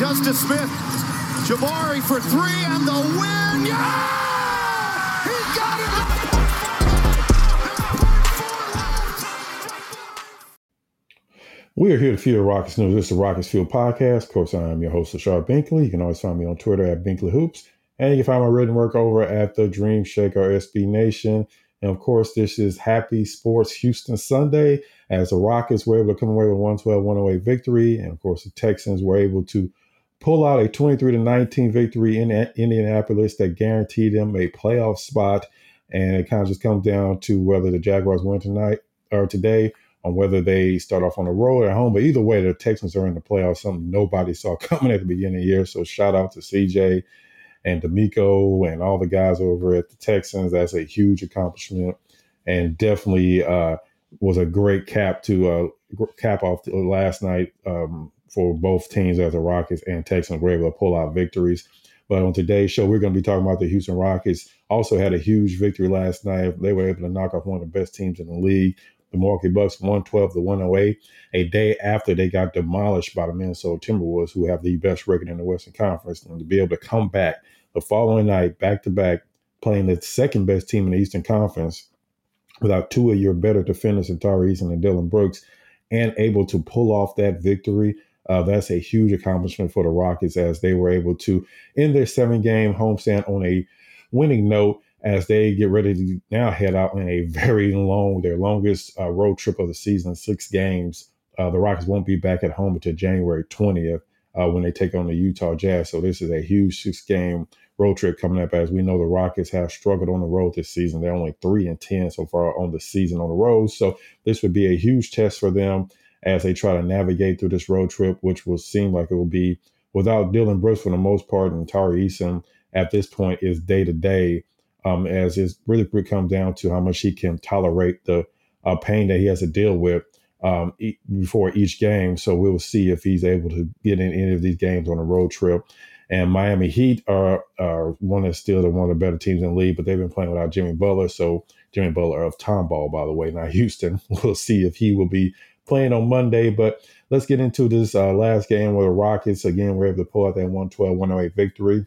Justice Smith. Jabari for three and the win. Yeah! He got it! We are here to Fuel Rockets News. This is the Rockets Fuel Podcast. Of course, I am your host, Lachard Binkley. You can always find me on Twitter at Binkley Hoops. And you can find my written work over at the Dream Shaker SB Nation. And of course, this is Happy Sports Houston Sunday as the Rockets were able to come away with 112 108 victory. And of course, the Texans were able to pull out a 23 to 19 victory in Indianapolis that guaranteed them a playoff spot. And it kind of just comes down to whether the Jaguars win tonight or today, on whether they start off on the road or at home. But either way, the Texans are in the playoffs, something nobody saw coming at the beginning of the year. So shout out to CJ and DeMeco and all the guys over at the Texans. That's a huge accomplishment and definitely uh, was a great cap to uh, cap off last night um, for both teams as the Rockets and Texans were able to pull out victories. But on today's show, we're going to be talking about the Houston Rockets. Also had a huge victory last night. They were able to knock off one of the best teams in the league, the Milwaukee Bucks, 112 to 108, a day after they got demolished by the Minnesota Timberwolves, who have the best record in the Western Conference. And to be able to come back the following night, back to back, playing the second best team in the Eastern Conference without two of your better defenders, Tari Eason and Dillon Brooks, and able to pull off that victory. Uh, that's a huge accomplishment for the Rockets as they were able to end their seven game homestand on a winning note as they get ready to now head out in a very long, their longest uh, road trip of the season, six games. Uh, the Rockets won't be back at home until January 20th uh, when they take on the Utah Jazz. So this is a huge six game road trip coming up. As we know, the Rockets have struggled on the road this season. They're only three and ten so far on the season on the road. So this would be a huge test for them as they try to navigate through this road trip, which will seem like it will be without Dillon Brooks for the most part, and Tari Eason at this point is day to day. As it really comes down to how much he can tolerate the uh, pain that he has to deal with um, e- before each game. So we'll see if he's able to get in any of these games on a road trip. And Miami Heat are, are one of still one of the better teams in the league, but they've been playing without Jimmy Butler. So Jimmy Butler of Tomball, by the way, not Houston. We'll see if he will be playing on Monday. But let's get into this uh, last game where the Rockets again were able to pull out that 112-108 victory.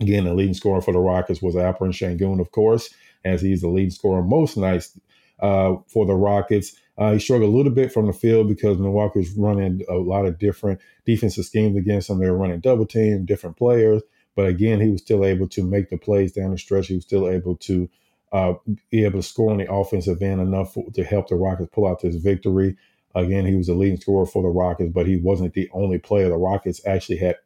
Again, the leading scorer for the Rockets was Alperen Sengun, of course, as he's the leading scorer most nights uh, for the Rockets. Uh, he struggled a little bit from the field because Milwaukee was running a lot of different defensive schemes against him. They were running double team, different players. But again, he was still able to make the plays down the stretch. He was still able to uh, be able to score on the offensive end enough for, to help the Rockets pull out this victory. Again, he was the leading scorer for the Rockets, but he wasn't the only player. The Rockets actually had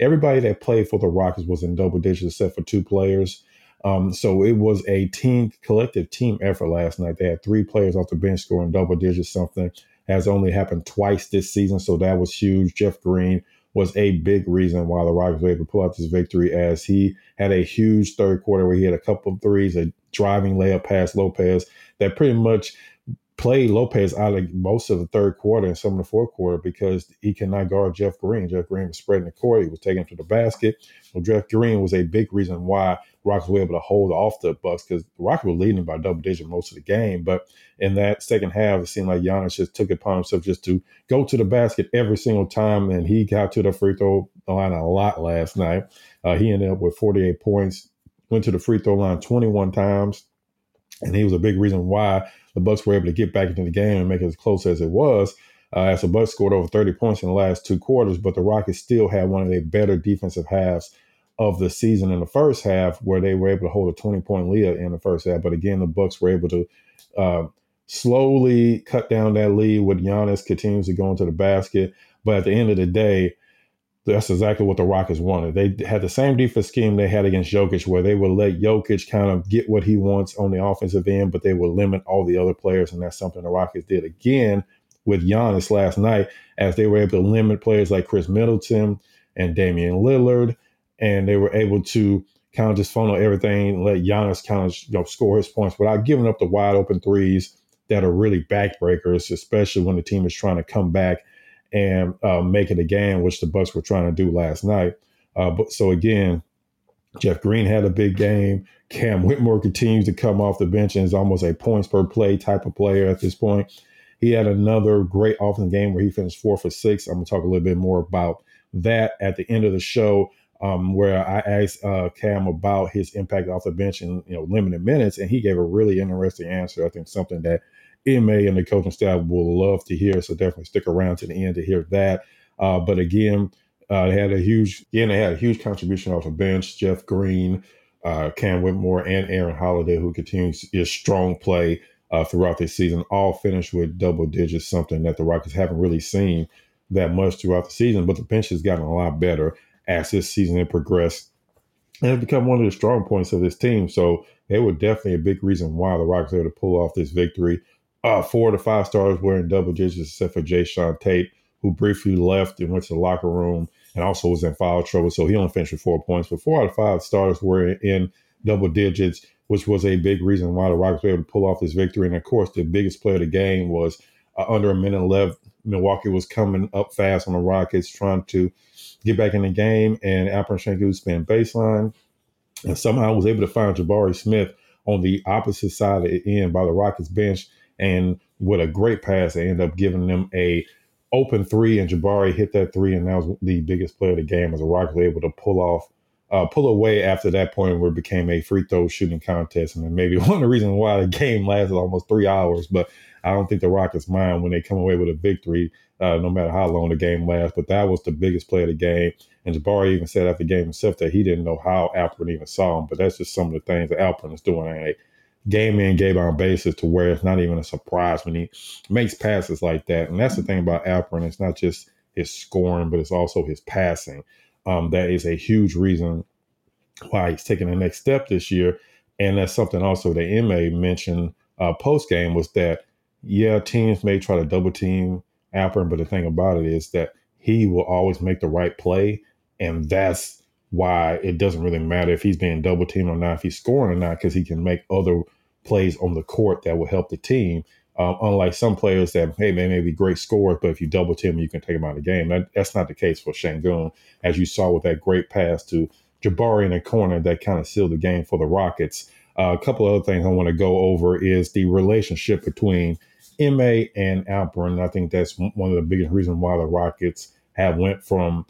everybody that played for the Rockets was in double digits except for two players. Um, so it was a team, collective team effort last night. They had three players off the bench scoring double digits, something has only happened twice this season. So that was huge. Jeff Green was a big reason why the Rockets were able to pull out this victory as he had a huge third quarter where he had a couple of threes, a driving layup past Lopez that pretty much played Lopez out of most of the third quarter and some of the fourth quarter because he cannot guard Jeff Green. Jeff Green was spreading the court. He was taking to the basket. So Jeff Green was a big reason why Rockets were able to hold off the Bucks because Rockets were leading by double digit most of the game. But in that second half, it seemed like Giannis just took it upon himself just to go to the basket every single time, and he got to the free throw line a lot last night. Uh, he ended up with 48 points, went to the free throw line 21 times, and he was a big reason why the Bucks were able to get back into the game and make it as close as it was. Uh, as the Bucks scored over 30 points in the last two quarters, but the Rockets still had one of their better defensive halves of the season in the first half, where they were able to hold a 20 point lead in the first half. But again, the Bucks were able to uh, slowly cut down that lead with Giannis continues to go into the basket. But at the end of the day, that's exactly what the Rockets wanted. They had the same defense scheme they had against Jokic, where they would let Jokic kind of get what he wants on the offensive end, but they would limit all the other players, and that's something the Rockets did again with Giannis last night, as they were able to limit players like Khris Middleton and Damian Lillard, and they were able to kind of just funnel everything, let Giannis kind of you know score his points without giving up the wide open threes that are really backbreakers, especially when the team is trying to come back and uh, make it a game, which the Bucks were trying to do last night. Uh, but so again, Jeff Green had a big game. Cam Whitmore continues to come off the bench and is almost a points per play type of player at this point. He had another great offensive game where he finished four for six. I'm going to talk a little bit more about that at the end of the show, um, where I asked uh, Cam about his impact off the bench and you know limited minutes, and he gave a really interesting answer. I think something that Ime and the coaching staff will love to hear. So definitely stick around to the end to hear that. Uh, but again, uh, they had a huge, again, they had a huge contribution off the bench. Jeff Green, uh, Cam Whitmore, and Aaron Holiday, who continues his strong play uh, throughout this season, all finished with double digits, something that the Rockets haven't really seen that much throughout the season. But the bench has gotten a lot better as this season has progressed and it's become one of the strong points of this team. So they were definitely a big reason why the Rockets were able to pull off this victory. Uh, four of the five stars were in double digits, except for Jae'Sean Tate, who briefly left and went to the locker room and also was in foul trouble. So he only finished with four points. But four out of five stars were in double digits, which was a big reason why the Rockets were able to pull off this victory. And of course, the biggest play of the game was uh, under a minute left. Milwaukee was coming up fast on the Rockets, trying to get back in the game. And Alperen Sengun spin baseline and somehow was able to find Jabari Smith on the opposite side of the end by the Rockets bench. And with a great pass, they end up giving them a open three, and Jabari hit that three, and that was the biggest play of the game as the Rockets were able to pull off, uh, pull away after that point where it became a free throw shooting contest, and maybe one of the reasons why the game lasted almost three hours. But I don't think the Rockets mind when they come away with a victory, uh, no matter how long the game lasts. But that was the biggest play of the game. And Jabari even said after the game himself that he didn't know how Alperen even saw him. But that's just some of the things that Alperen is doing game in, game out basis to where it's not even a surprise when he makes passes like that. And that's the thing about Alperen. It's not just his scoring, but it's also his passing. Um, that is a huge reason why he's taking the next step this year. And that's something also that Ime mentioned uh, post game was that, yeah, teams may try to double team Alperen, but the thing about it is that he will always make the right play. And that's why it doesn't really matter if he's being double teamed or not, if he's scoring or not, because he can make other plays on the court that will help the team. Um, unlike some players that, hey, they may be great scorers, but if you double team, you can take them out of the game. That, that's not the case for Sengun, as you saw with that great pass to Jabari in the corner that kind of sealed the game for the Rockets. Uh, a couple other things I want to go over is the relationship between Ime and Alperen. I think that's one of the biggest reasons why the Rockets have went from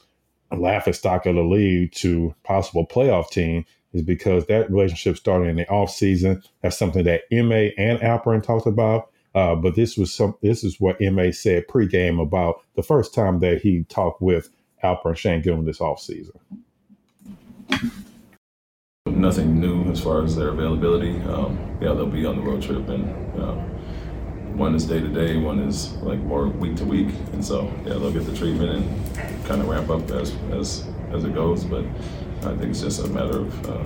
laughing stock of the league to possible playoff team is because that relationship started in the off season. That's something that Ime and Alperen talked about. Uh, but this was some. This is what Ime said pregame about the first time that he talked with Alperen Sengun this off season. Nothing new as far as their availability. Um, yeah, they'll be on the road trip, and uh, one is day to day, one is like more week to week, and so yeah, they'll get the treatment and kind of ramp up as as as it goes. But I think it's just a matter of, uh,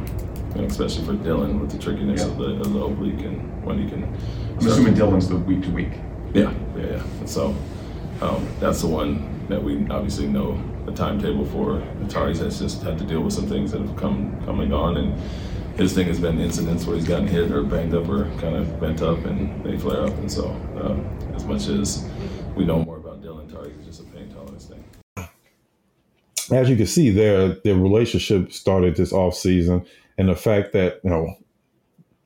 you know, especially for Dillon with the trickiness yeah. of the of the oblique and when he can. I'm assuming Dillon's the week to week. Yeah, yeah, yeah. And so um, that's the one that we obviously know the timetable for. Atari's has just had to deal with some things that have come come and gone, and his thing has been incidents where he's gotten hit or banged up or kind of bent up, and they flare up. And so, um, as much as we know more about Dillon, Tari is just a pain tolerance thing as you can see there, the relationship started this off season, and the fact that you know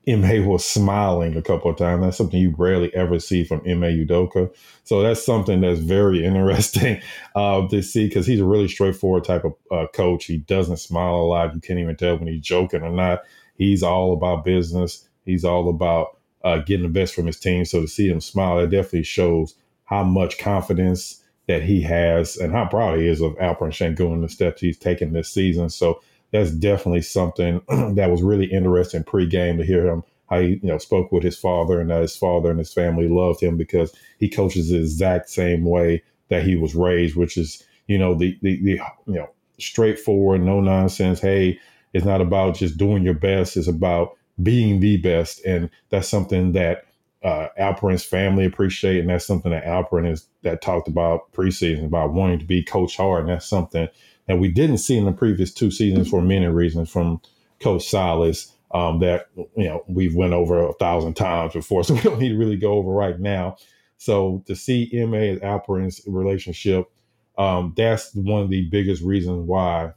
Ime was smiling a couple of times. That's something you rarely ever see from Ime Udoka. So that's something that's very interesting uh, to see because he's a really straightforward type of uh, coach. He doesn't smile a lot. You can't even tell when he's joking or not. He's all about business. He's all about uh, getting the best from his team. So to see him smile, that definitely shows how much confidence that he has and how proud he is of Alperen Sengun and the steps he's taken this season. So that's definitely something that was really interesting pregame to hear him how he you know spoke with his father and that his father and his family loved him because he coaches the exact same way that he was raised, which is you know the the, the you know straightforward, no nonsense. Hey, it's not about just doing your best; it's about being the best, and that's something that uh, Alperen's family appreciate, and that's something that Alperen is that talked about preseason about wanting to be Coach Hard, and that's something that we didn't see in the previous two seasons for many reasons from Coach Silas um, that you know we've went over a thousand times before, so we don't need to really go over right now. So to see Ime and Alperen's relationship, um, that's one of the biggest reasons why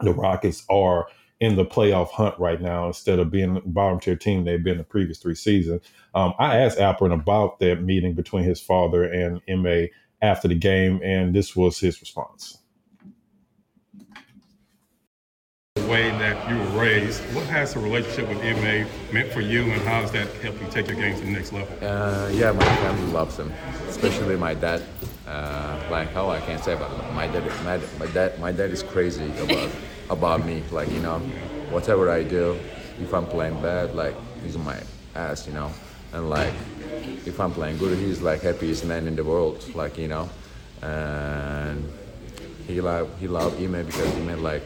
the Rockets are in the playoff hunt right now instead of being bottom tier team they've been the previous three seasons. Um, I asked Alperen about that meeting between his father and Ime after the game, and this was his response. The way that you were raised, what has the relationship with Ime meant for you, and how does that help you take your game to the next level? Uh, yeah, my family loves him, especially my dad. Uh, like how I can't say about my dad. My, my dad, my dad is crazy about about me. Like you know, whatever I do, if I'm playing bad, like he's my ass, you know, and like if I'm playing good, he's like happiest man in the world, like you know, and he love he loved Ime because made like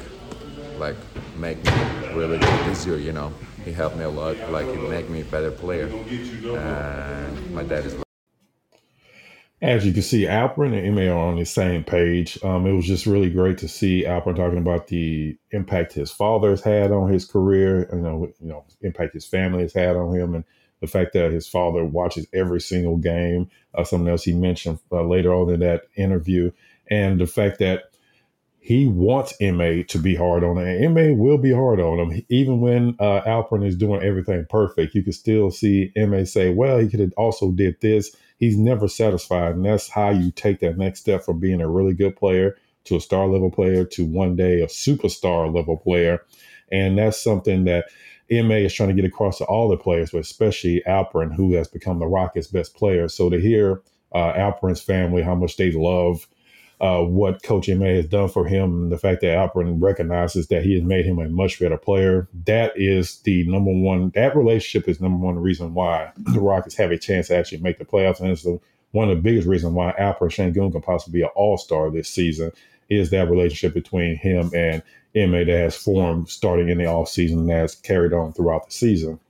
like make me really year, you know. He helped me a lot, like he make me a better player, and my dad is. As you can see, Alperen and Ime are on the same page. Um, it was just really great to see Alperen talking about the impact his father's had on his career, you know, you know, impact his family has had on him, and the fact that his father watches every single game. Uh, something else he mentioned uh, later on in that interview, and the fact that he wants Ime to be hard on him. And Ime will be hard on him. Even when uh, Alperen is doing everything perfect, you can still see Ime say, well, he could have also did this. He's never satisfied. And that's how you take that next step from being a really good player to a star level player to one day a superstar level player. And that's something that Ime is trying to get across to all the players, but especially Alperen, who has become the Rockets' best player. So to hear uh, Alperen's family, how much they love – uh, what Coach Ime has done for him, the fact that Alperen recognizes that he has made him a much better player. That is the number one. That relationship is number one reason why the Rockets have a chance to actually make the playoffs, and it's the, one of the biggest reasons why Alperen Sengun can possibly be an All Star this season. Is that relationship between him and Ime that has formed starting in the off season that's carried on throughout the season.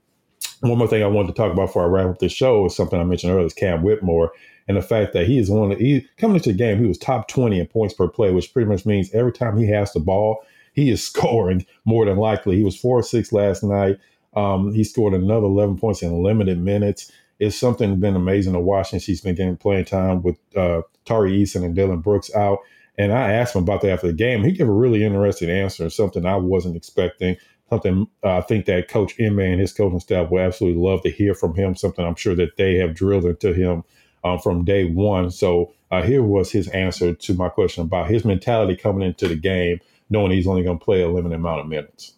One more thing I wanted to talk about before I wrap up this show is something I mentioned earlier is Cam Whitmore and the fact that he is one of he coming into the game, he was top 20 in points per play, which pretty much means every time he has the ball, he is scoring more than likely. He was four or six last night. Um, he scored another 11 points in limited minutes. It's something been amazing to watch since he's been getting playing time with uh, Tari Eason and Dillon Brooks out. And I asked him about that after the game. He gave a really interesting answer, something I wasn't expecting. Something uh, I think that Coach Ime and his coaching staff will absolutely love to hear from him. Something I'm sure that they have drilled into him um, from day one. So uh, here was his answer to my question about his mentality coming into the game, knowing he's only going to play a limited amount of minutes.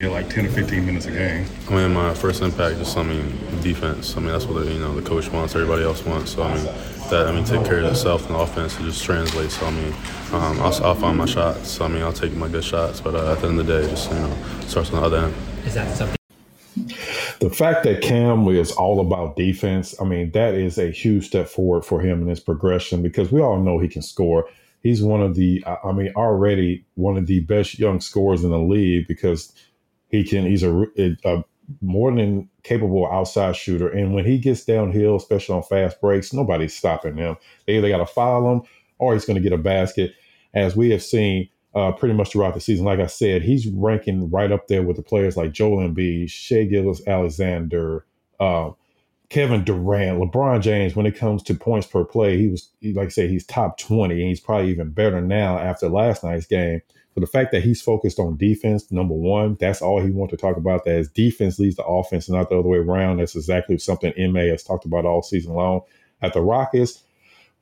Yeah, like 10 or 15 minutes a game. I mean, my first impact is, I mean, defense. I mean, that's what, the, you know, the coach wants, everybody else wants. So, I mean, that, I mean, take care of itself in the offense. It just translates. So, I mean, um, I'll, I'll, find my shots. So, I mean, I'll take my good shots. But uh, at the end of the day, just, you know, starts on the other end. Is that something? the fact that Cam is all about defense, I mean, that is a huge step forward for him in his progression because we all know he can score. He's one of the, I mean, already one of the best young scorers in the league because he can, he's a, a more than capable outside shooter. And when he gets downhill, especially on fast breaks, nobody's stopping him. They either got to foul him or he's going to get a basket. As we have seen, uh, pretty much throughout the season. Like I said, he's ranking right up there with the players like Joel Embiid, Shai Gilgeous-Alexander, uh, Kevin Durant, LeBron James. When it comes to points per play, he was, like I said, he's top 20, and he's probably even better now after last night's game. The fact that he's focused on defense, number one, that's all he wants to talk about. That his defense leads the offense, and not the other way around. That's exactly something Ime has talked about all season long. At the Rockets,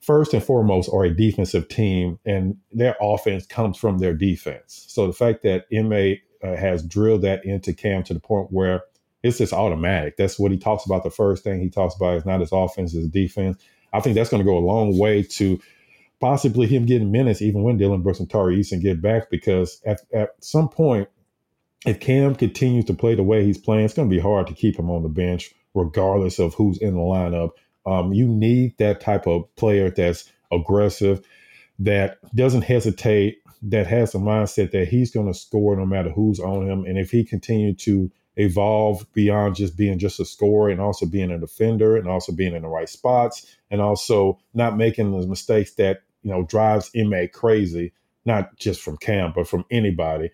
first and foremost are a defensive team, and their offense comes from their defense. So the fact that Ime uh, has drilled that into Cam to the point where it's just automatic. That's what he talks about. The first thing he talks about is not his offense, his defense. I think that's going to go a long way to possibly him getting minutes, even when Dillon Brooks and Tari Eason get back, because at, at some point, if Cam continues to play the way he's playing, it's going to be hard to keep him on the bench, regardless of who's in the lineup. Um, you need that type of player that's aggressive, that doesn't hesitate, that has a mindset that he's going to score no matter who's on him. And if he continued to evolve beyond just being just a scorer and also being a defender and also being in the right spots and also not making the mistakes that, you know, drives Ime crazy, not just from Cam, but from anybody.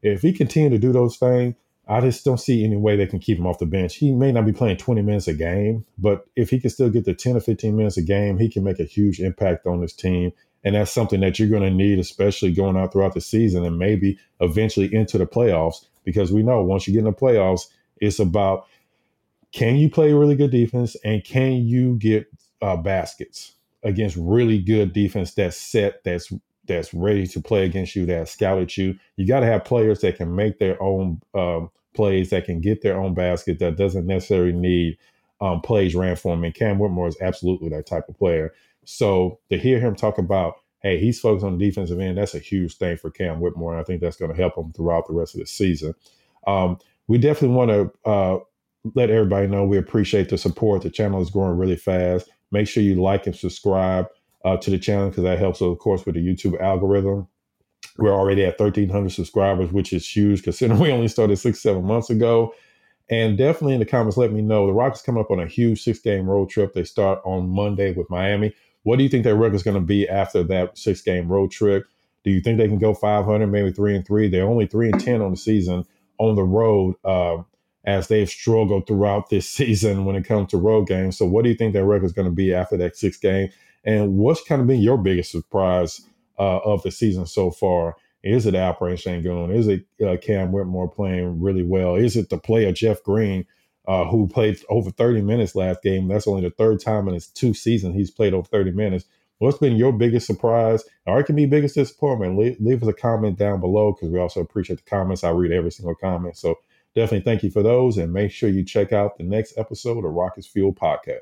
If he continue to do those things, I just don't see any way they can keep him off the bench. He may not be playing 20 minutes a game, but if he can still get the 10 or 15 minutes a game, he can make a huge impact on this team. And that's something that you're going to need, especially going out throughout the season and maybe eventually into the playoffs, because we know once you get in the playoffs, it's about can you play really good defense and can you get uh, baskets against really good defense that's set, that's that's ready to play against you, that scouted you. You got to have players that can make their own um, plays, that can get their own basket, that doesn't necessarily need um, plays ran for him. And Cam Whitmore is absolutely that type of player. So to hear him talk about, hey, he's focused on the defensive end, that's a huge thing for Cam Whitmore. And I think that's going to help him throughout the rest of the season. Um, we definitely want to uh, let everybody know we appreciate the support. The channel is growing really fast. Make sure you like and subscribe uh, to the channel because that helps, of course, with the YouTube algorithm. We're already at 1,300 subscribers, which is huge considering we only started six, seven months ago. And definitely in the comments, let me know. The Rockets coming up on a huge six game road trip. They start on Monday with Miami. What do you think their record is going to be after that six game road trip? Do you think they can go 500, maybe three and three? They're only three and 10 on the season on the road uh, as they've struggled throughout this season when it comes to road games. So, what do you think their record is going to be after that six game? And what's kind of been your biggest surprise uh, of the season so far? Is it Alperen Sengun? Is it uh, Cam Whitmore playing really well? Is it the player Jeff Green, uh, who played over 30 minutes last game? That's only the third time in his two seasons he's played over 30 minutes. What's been your biggest surprise, or it can be biggest disappointment? Leave, leave us a comment down below because we also appreciate the comments. I read every single comment. So definitely thank you for those, and make sure you check out the next episode of Rockets Fuel Podcast.